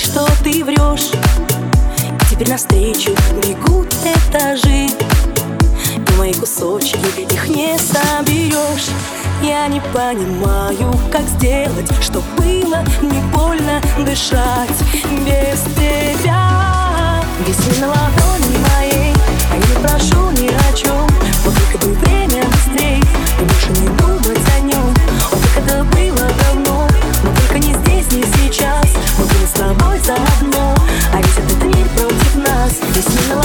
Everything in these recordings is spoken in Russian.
что ты врешь Теперь навстречу бегут этажи. И мои кусочки, их не соберешь Я не понимаю, как сделать, что было не больно дышать. Без тебя Виси на ладони моей, а не прошу ни о чем Вот только бы время быстрее заодно. А ведь этот мир против нас. Весь мир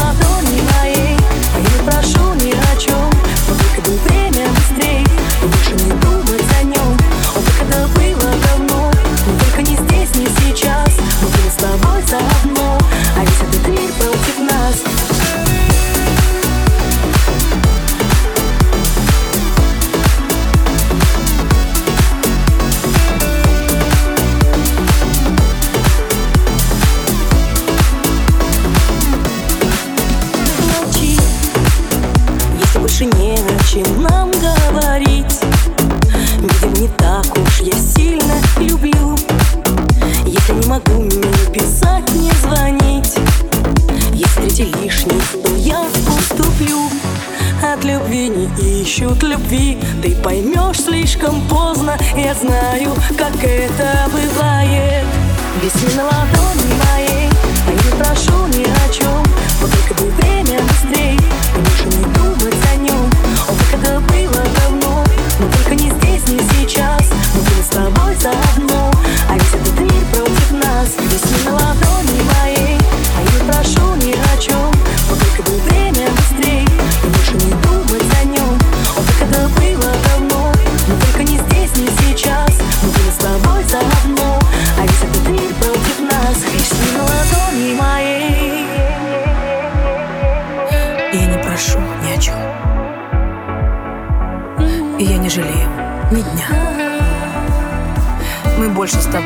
on my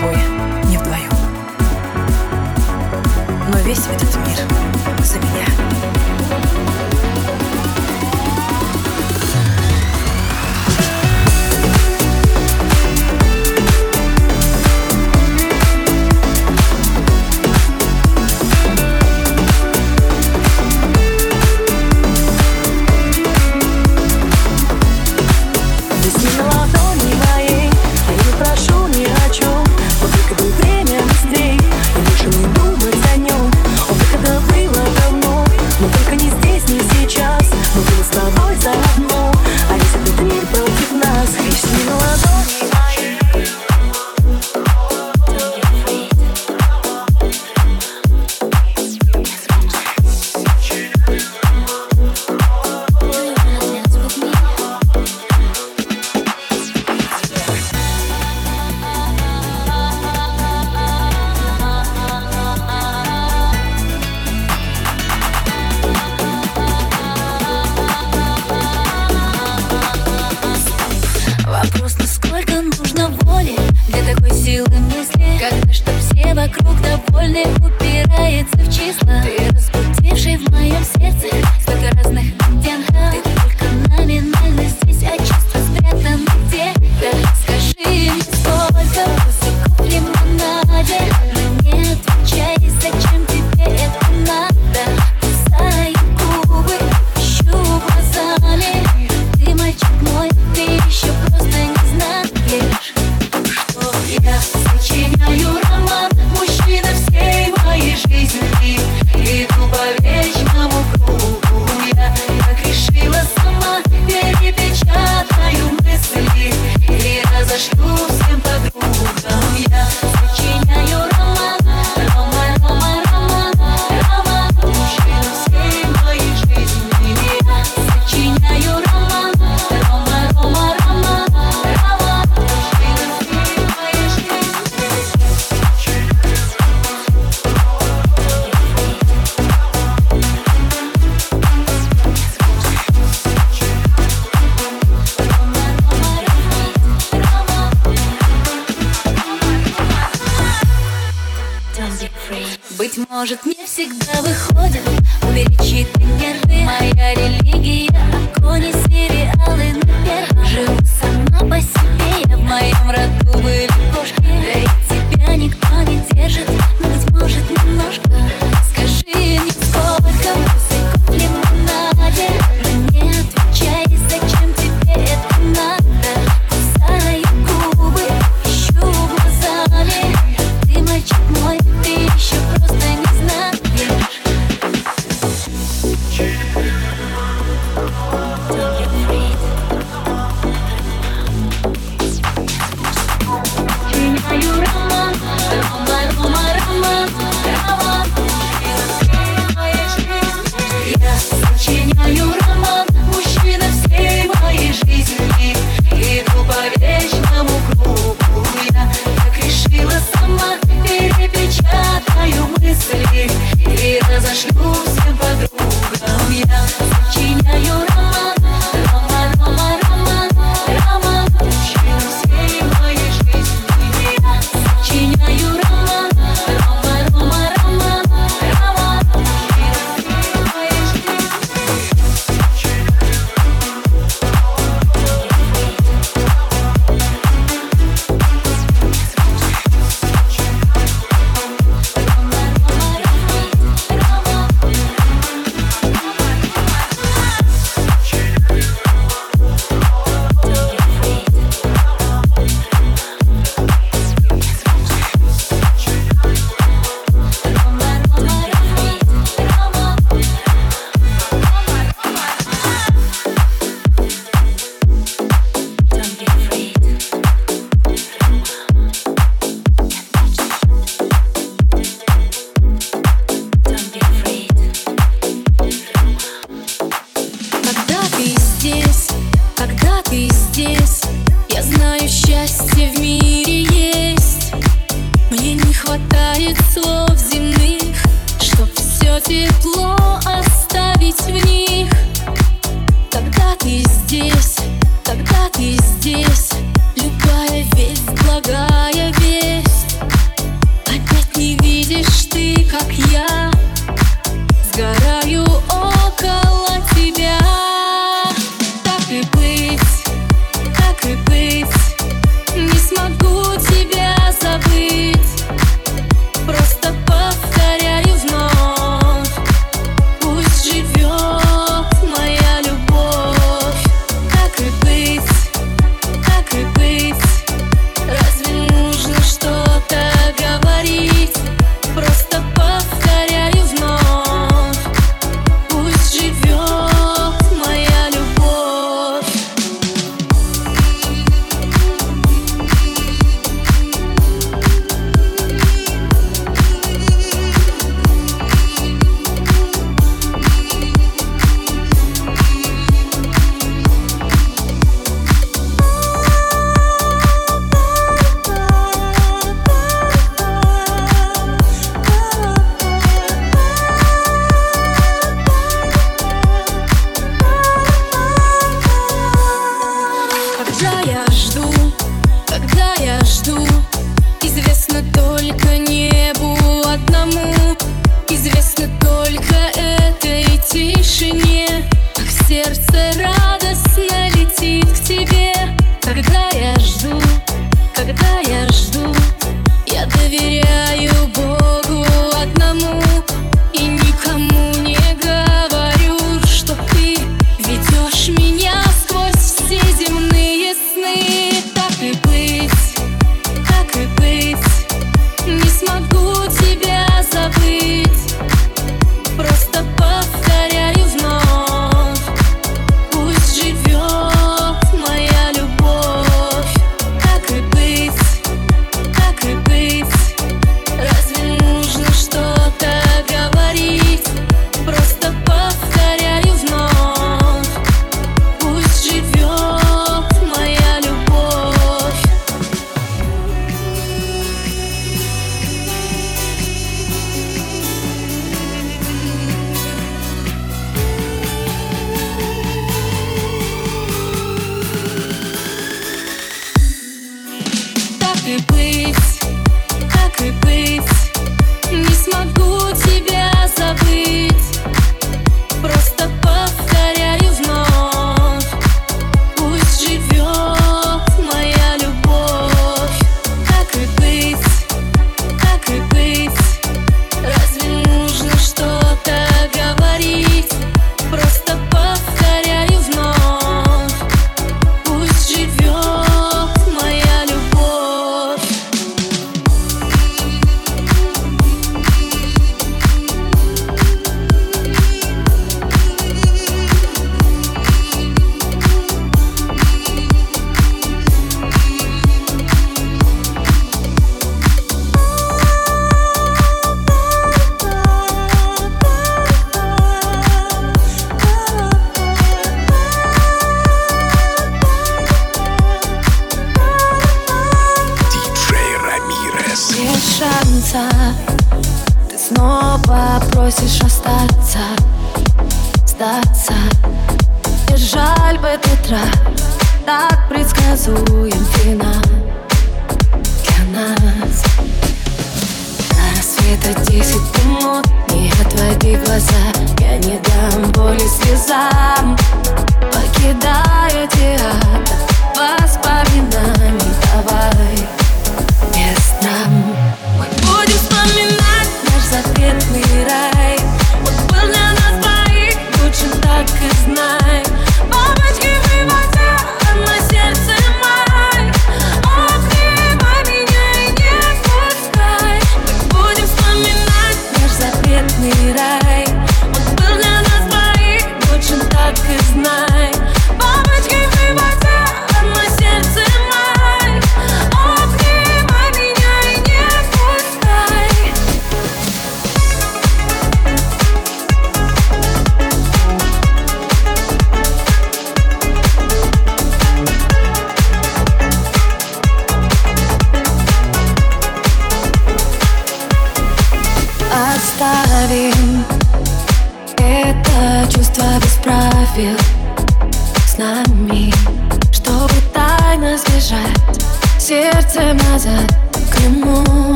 boy. Вопрос, насколько нужно воли. Для такой силы мысли Когда что все вокруг довольны Упирается в числа. Ты разбудивший в моем сердце Столько разных оттенков tears.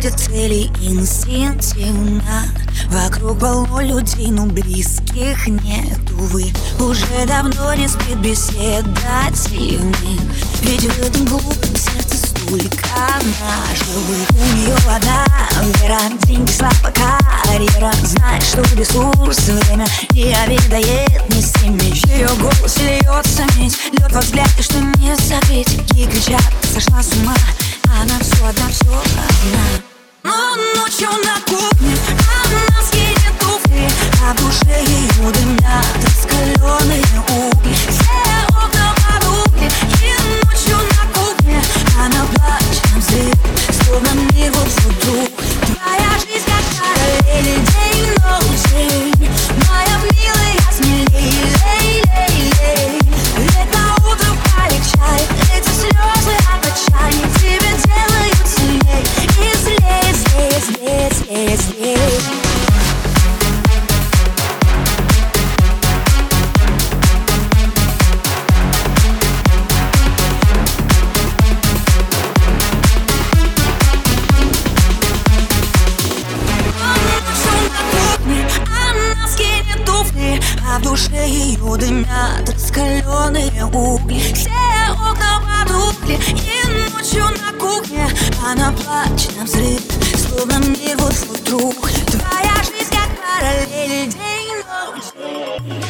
К цели инстинктивно. Вокруг полно людей, но близких нет, увы Уже давно не спит беседативный Ведь в этом глупом сердце столько наживых У нее одна вера, деньги, слава, карьера. Знает, что ресурс, время не обедает ни с теми Ее голос льется медь, лед во взгляде, что не забить Ей кричат, сошла с ума, она все одна, все одна Но ночью на кухне она съедет туфли А в душе ее дымят раскаленные угли. Все окна потухли И ночью на кухне Она плачет на взрыв Словно мир вдруг. Твоя жизнь как параллели День, ночь, день. Моя милая, смелей Лей, лей, лей. Это слезы от Тебя делают она скинет туфли, а в душе ее дымят раскаленные угли. Все окна потухли, и ночью на кухне она плачет на взрыв, словно мир вот вдруг. Твоя жизнь как параллель, день, ночь.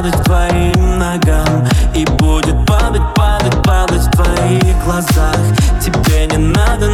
падать твоим ногам. И будет падать, падать, падать в твоих глазах. Тебе не надо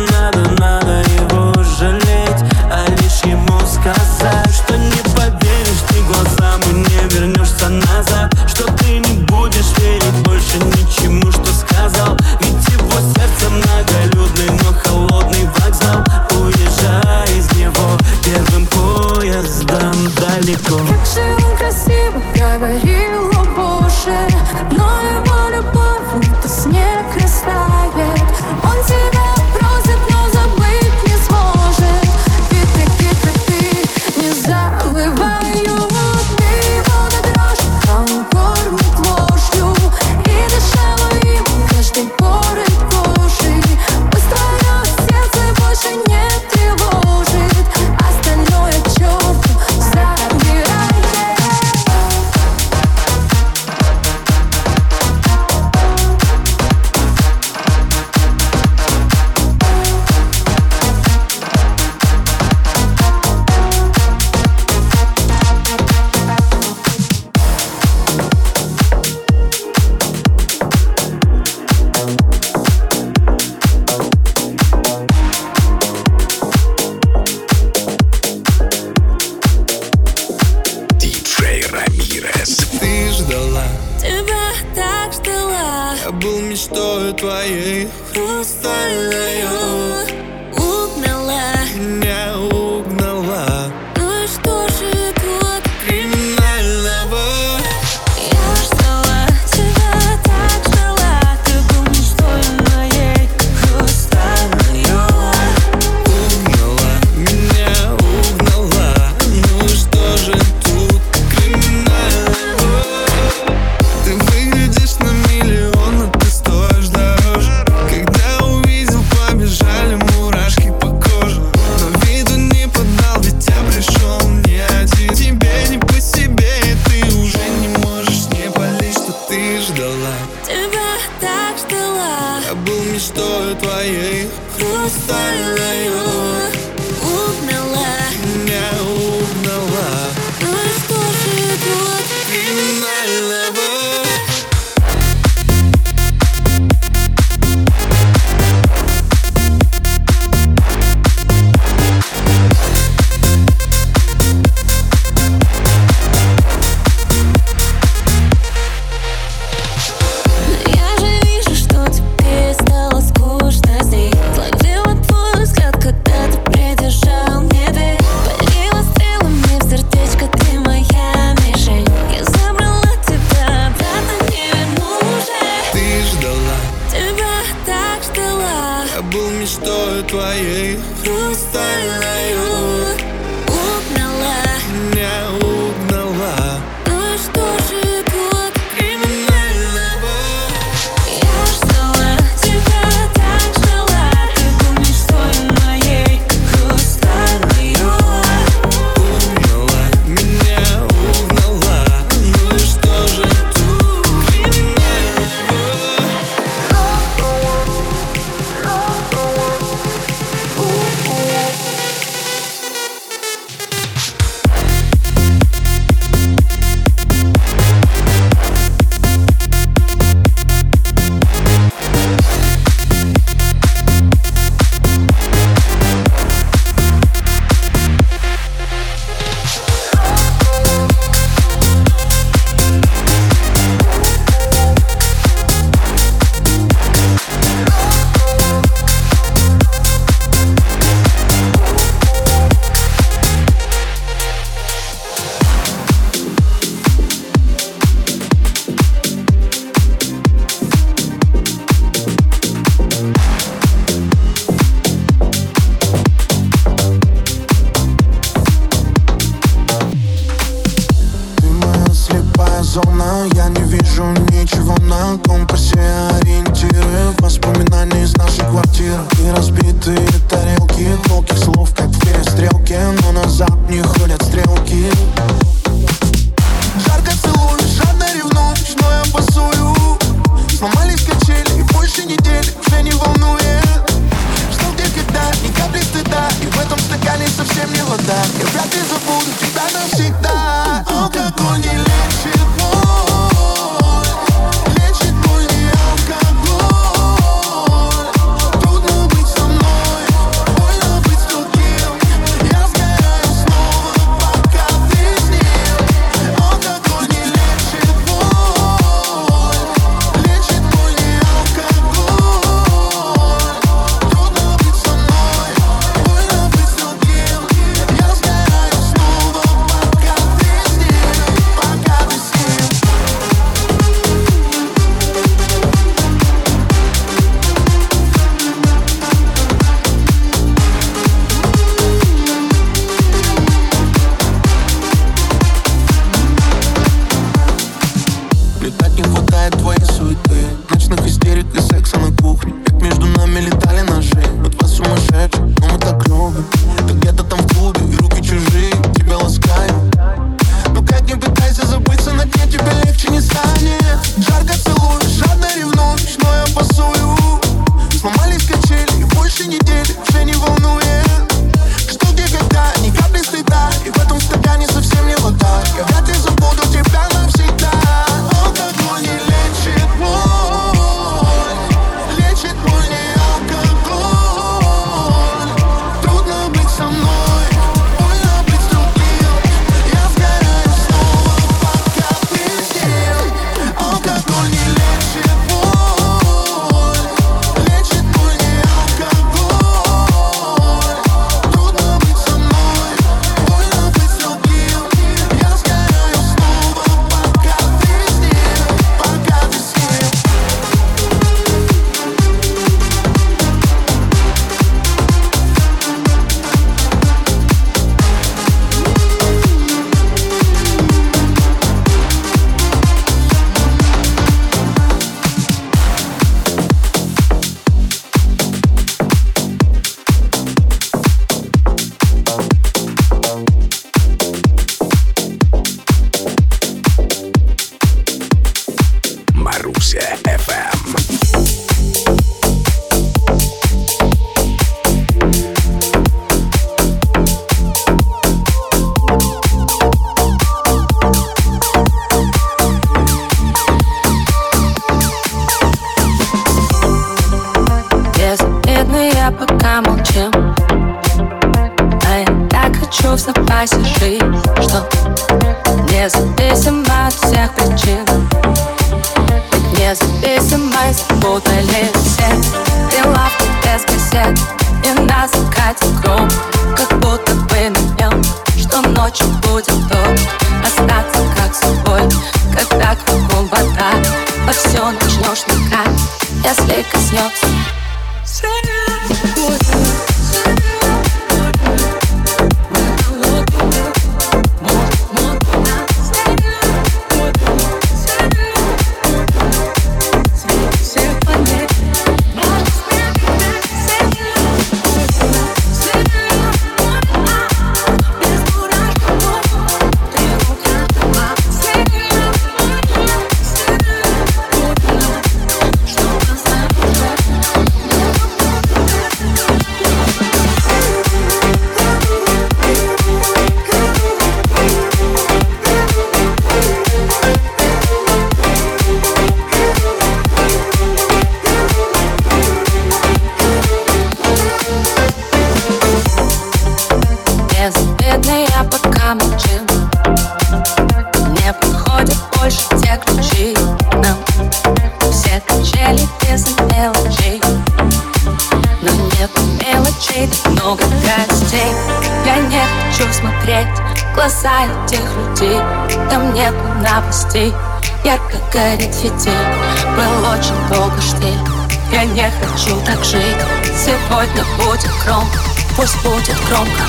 громко. Пусть будет громко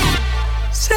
все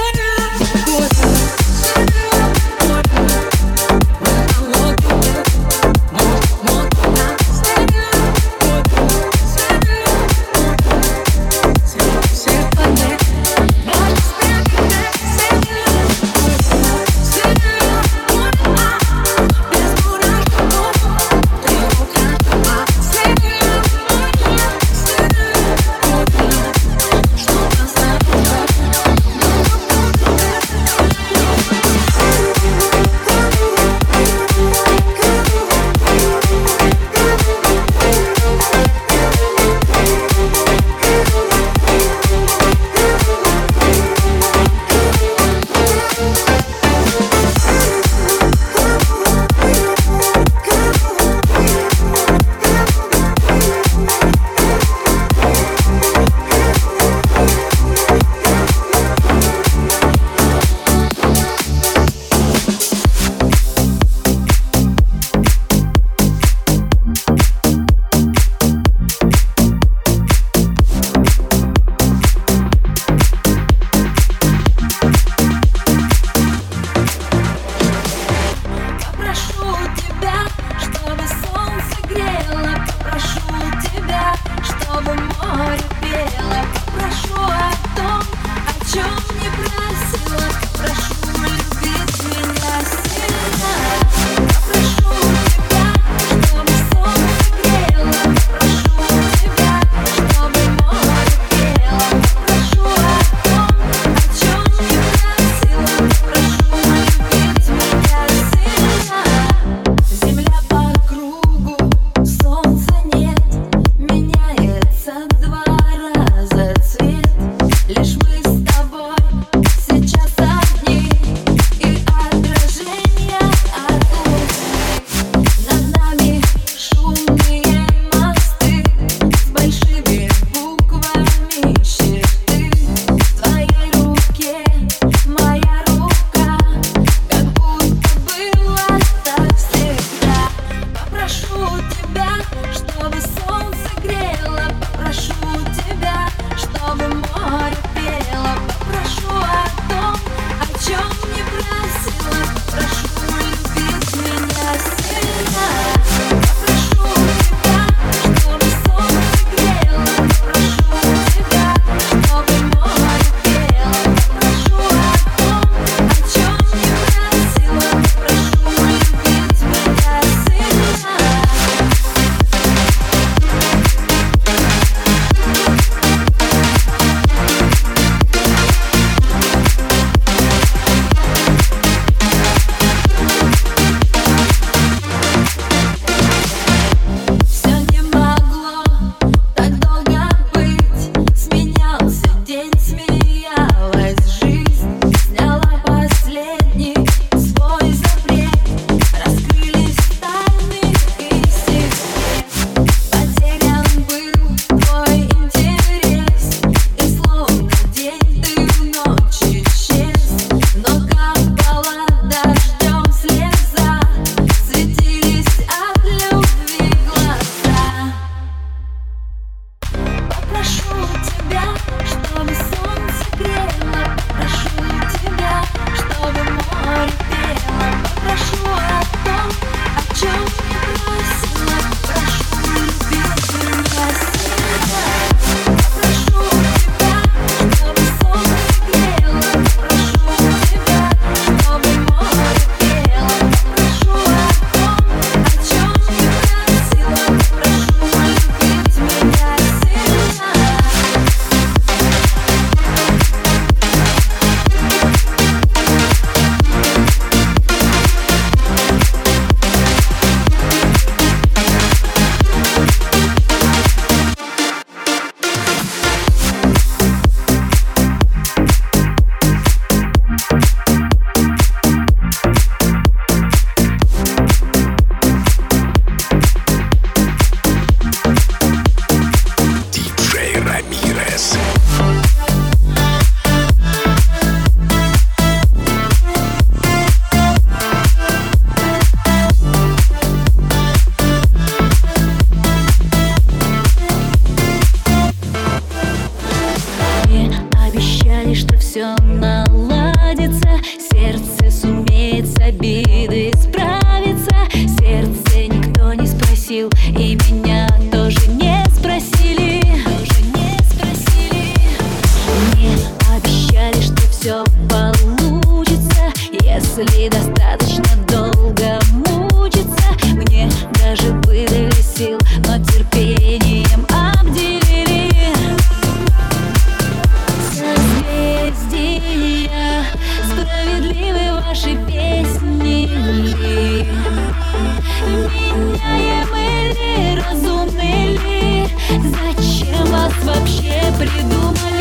Меняем или разумны ли Зачем вас вообще придумали?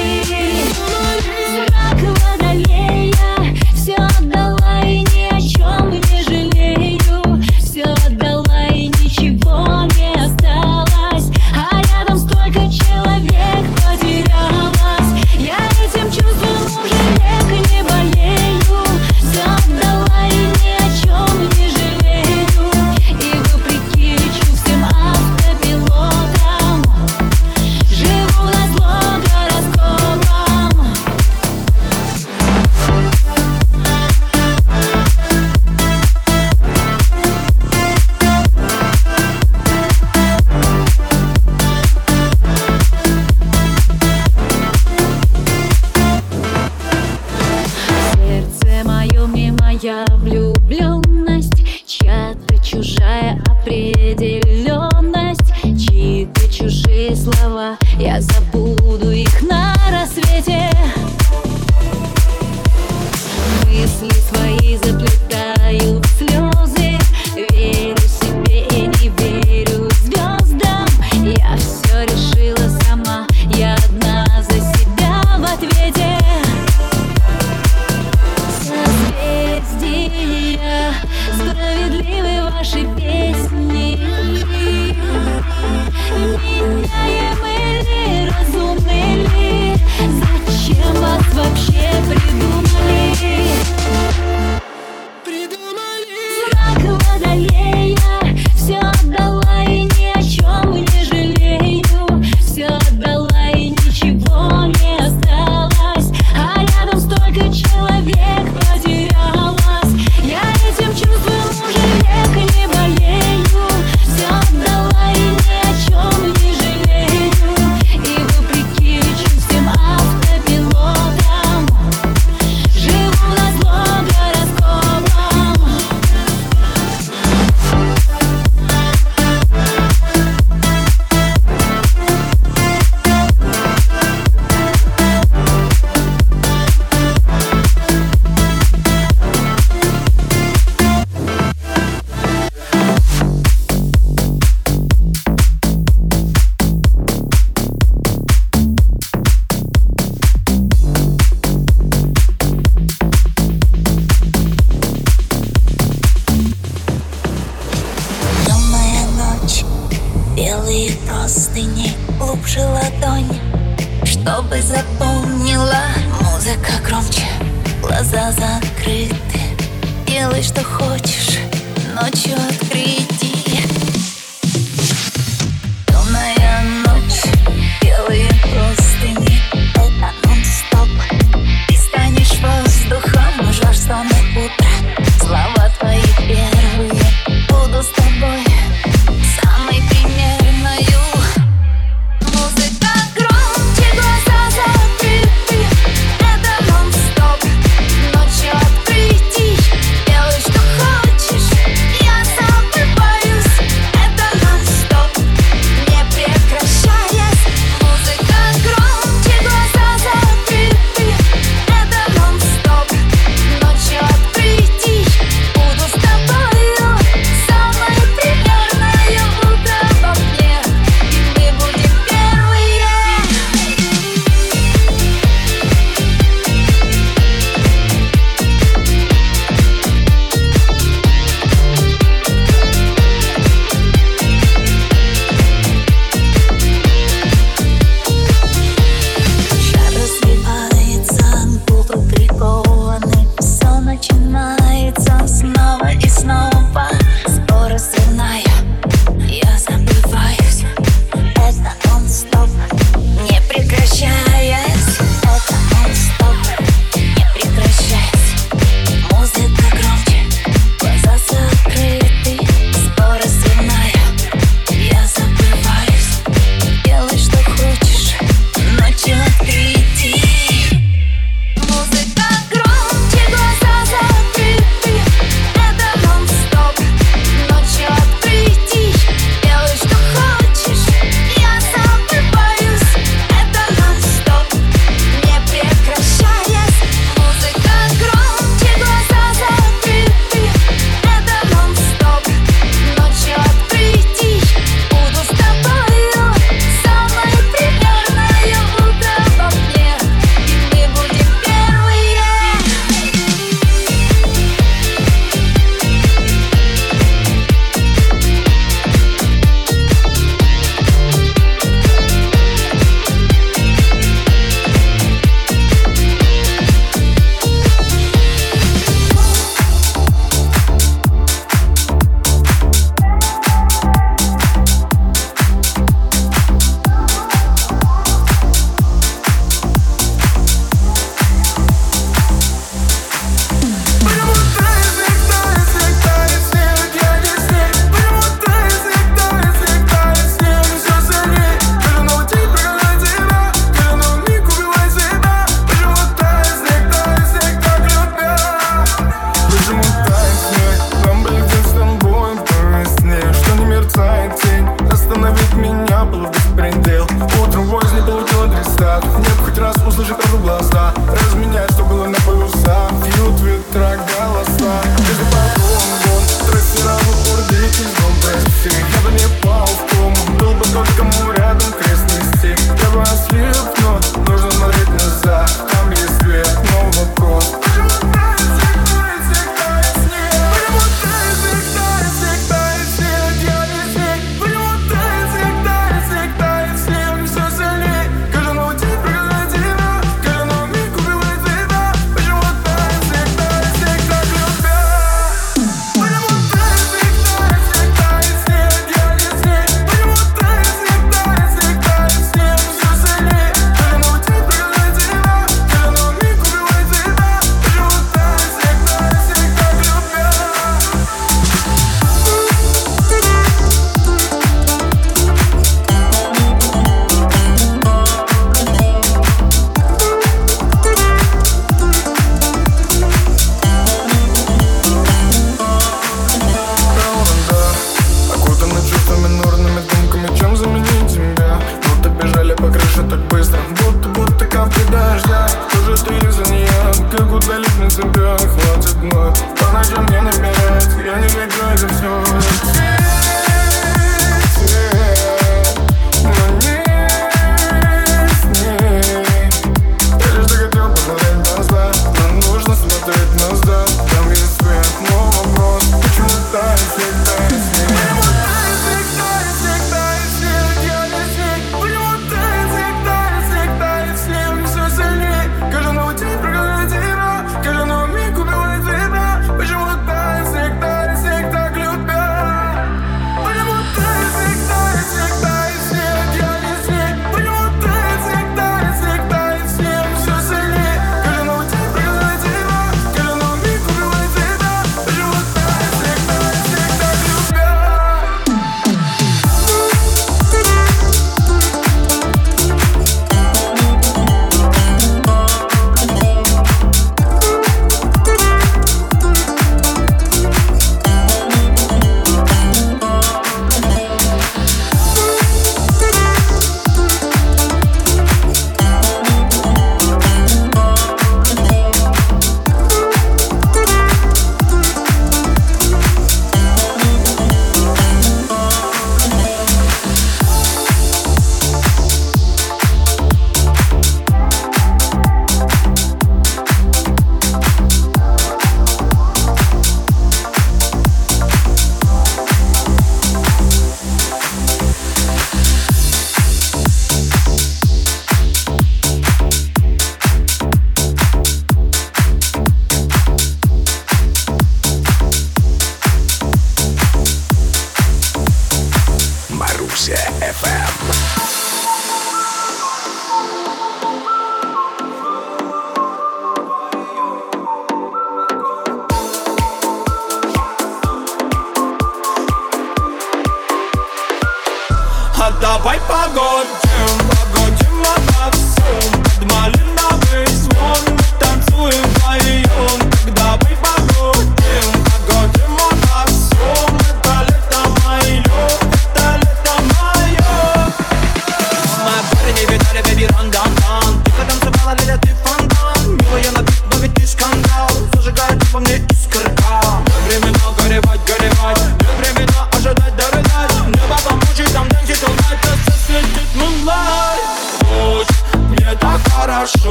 давай погон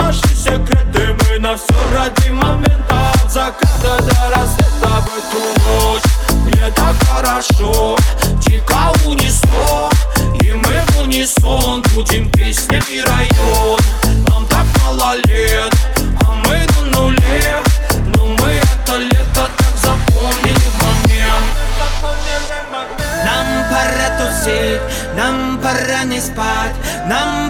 наши секреты Мы на все ради момента. От заката до рассвета В эту ночь мне так хорошо. Тихо унесло И мы в унисон Будем песнями район. Нам так мало лет А мы на нуле. Но мы это лето так запомнили момент. Нам пора тусить Нам пора не спать Нам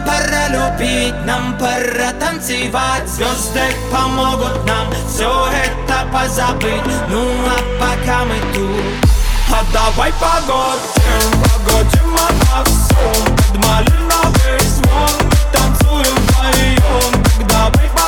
любить, нам пора танцевать. Звезды помогут нам все это позабыть. Ну а пока мы тут. А давай погодим, погодим, а все Под малиновый звон мы танцуем вдвоем Когда мы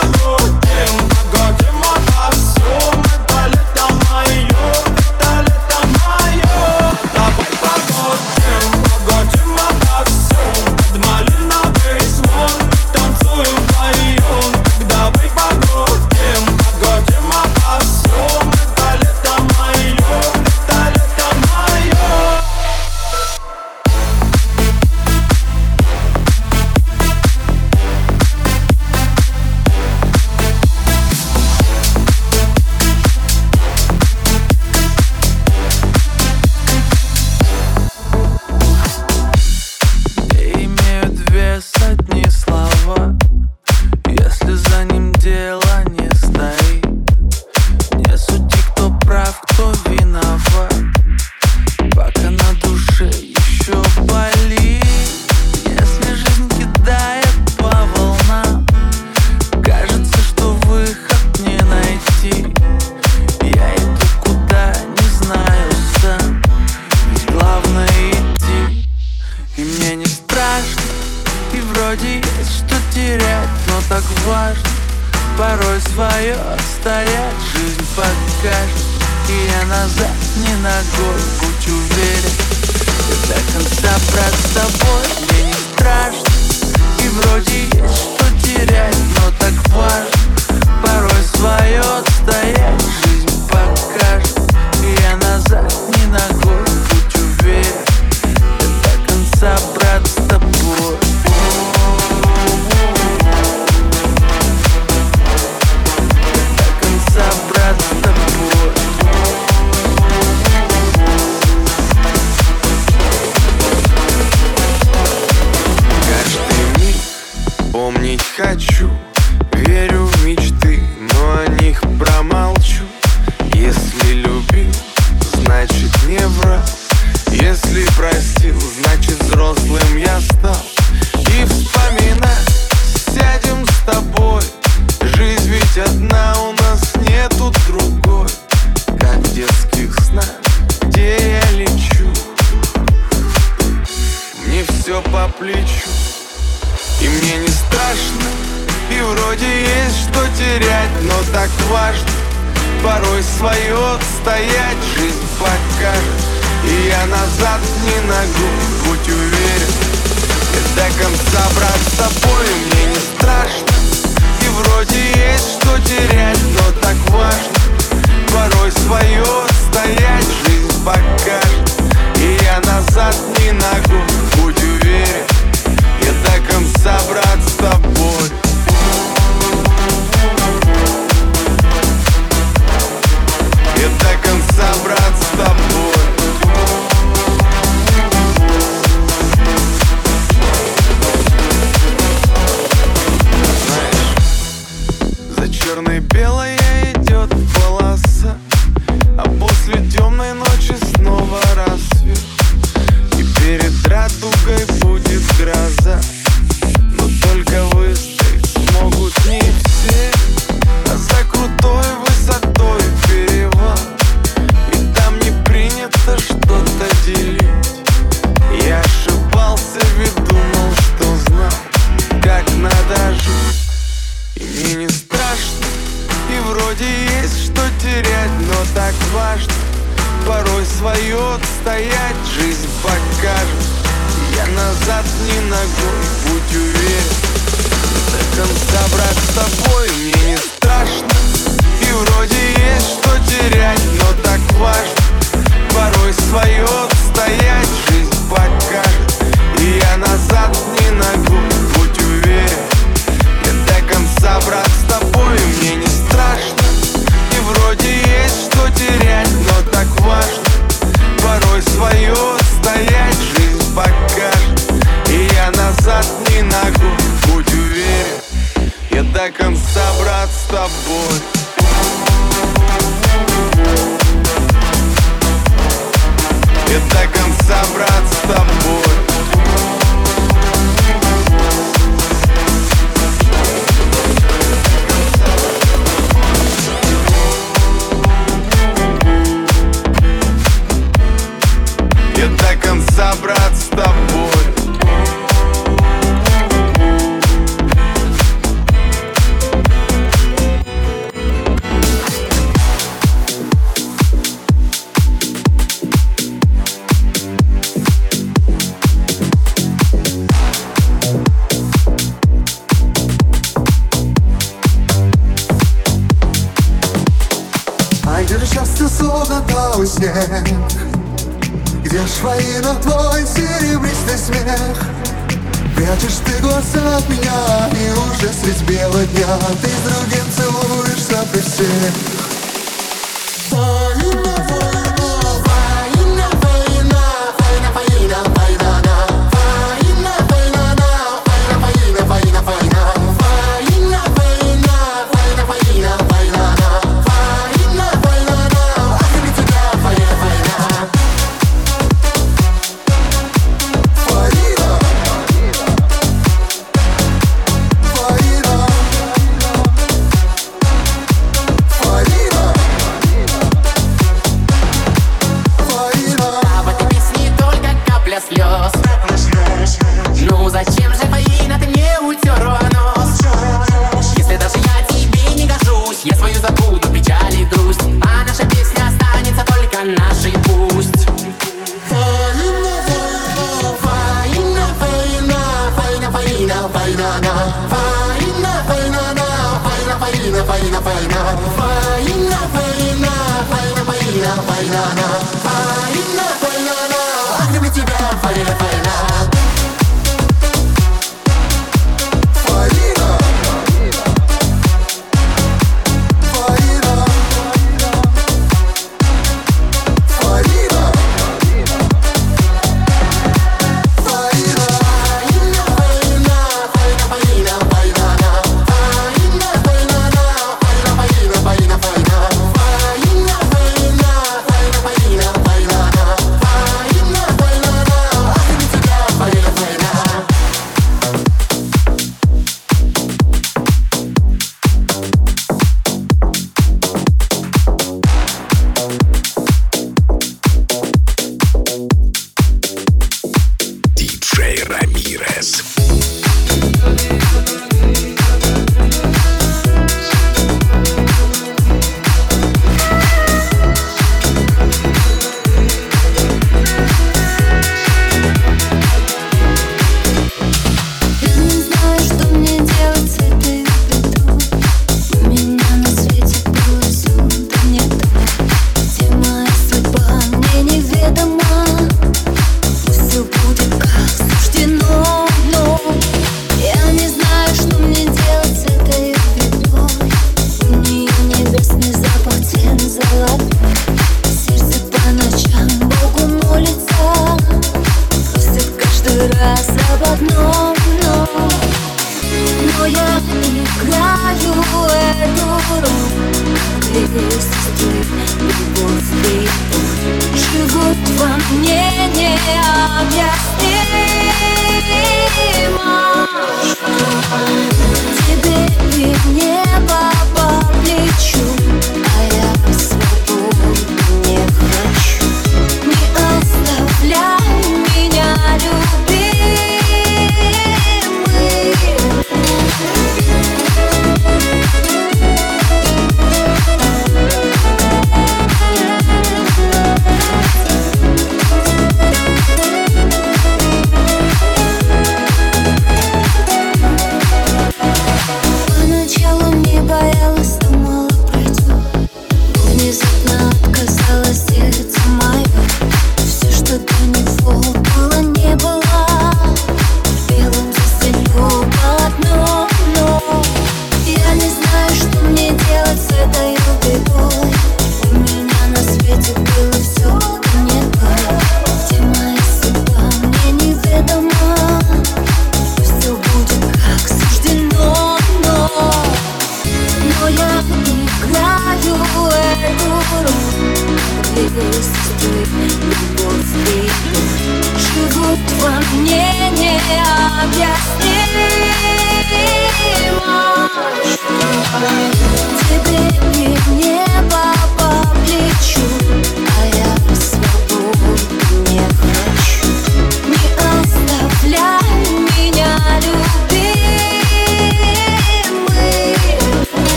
так важно. Порой свое оставлять Жизнь покажет, И я назад не ногой Будь уверен. Я до конца брат с тобой Мне не страшно. И вроде есть что терять Но так важно. Порой свое отстоять Жизнь покажет. И я назад не ногой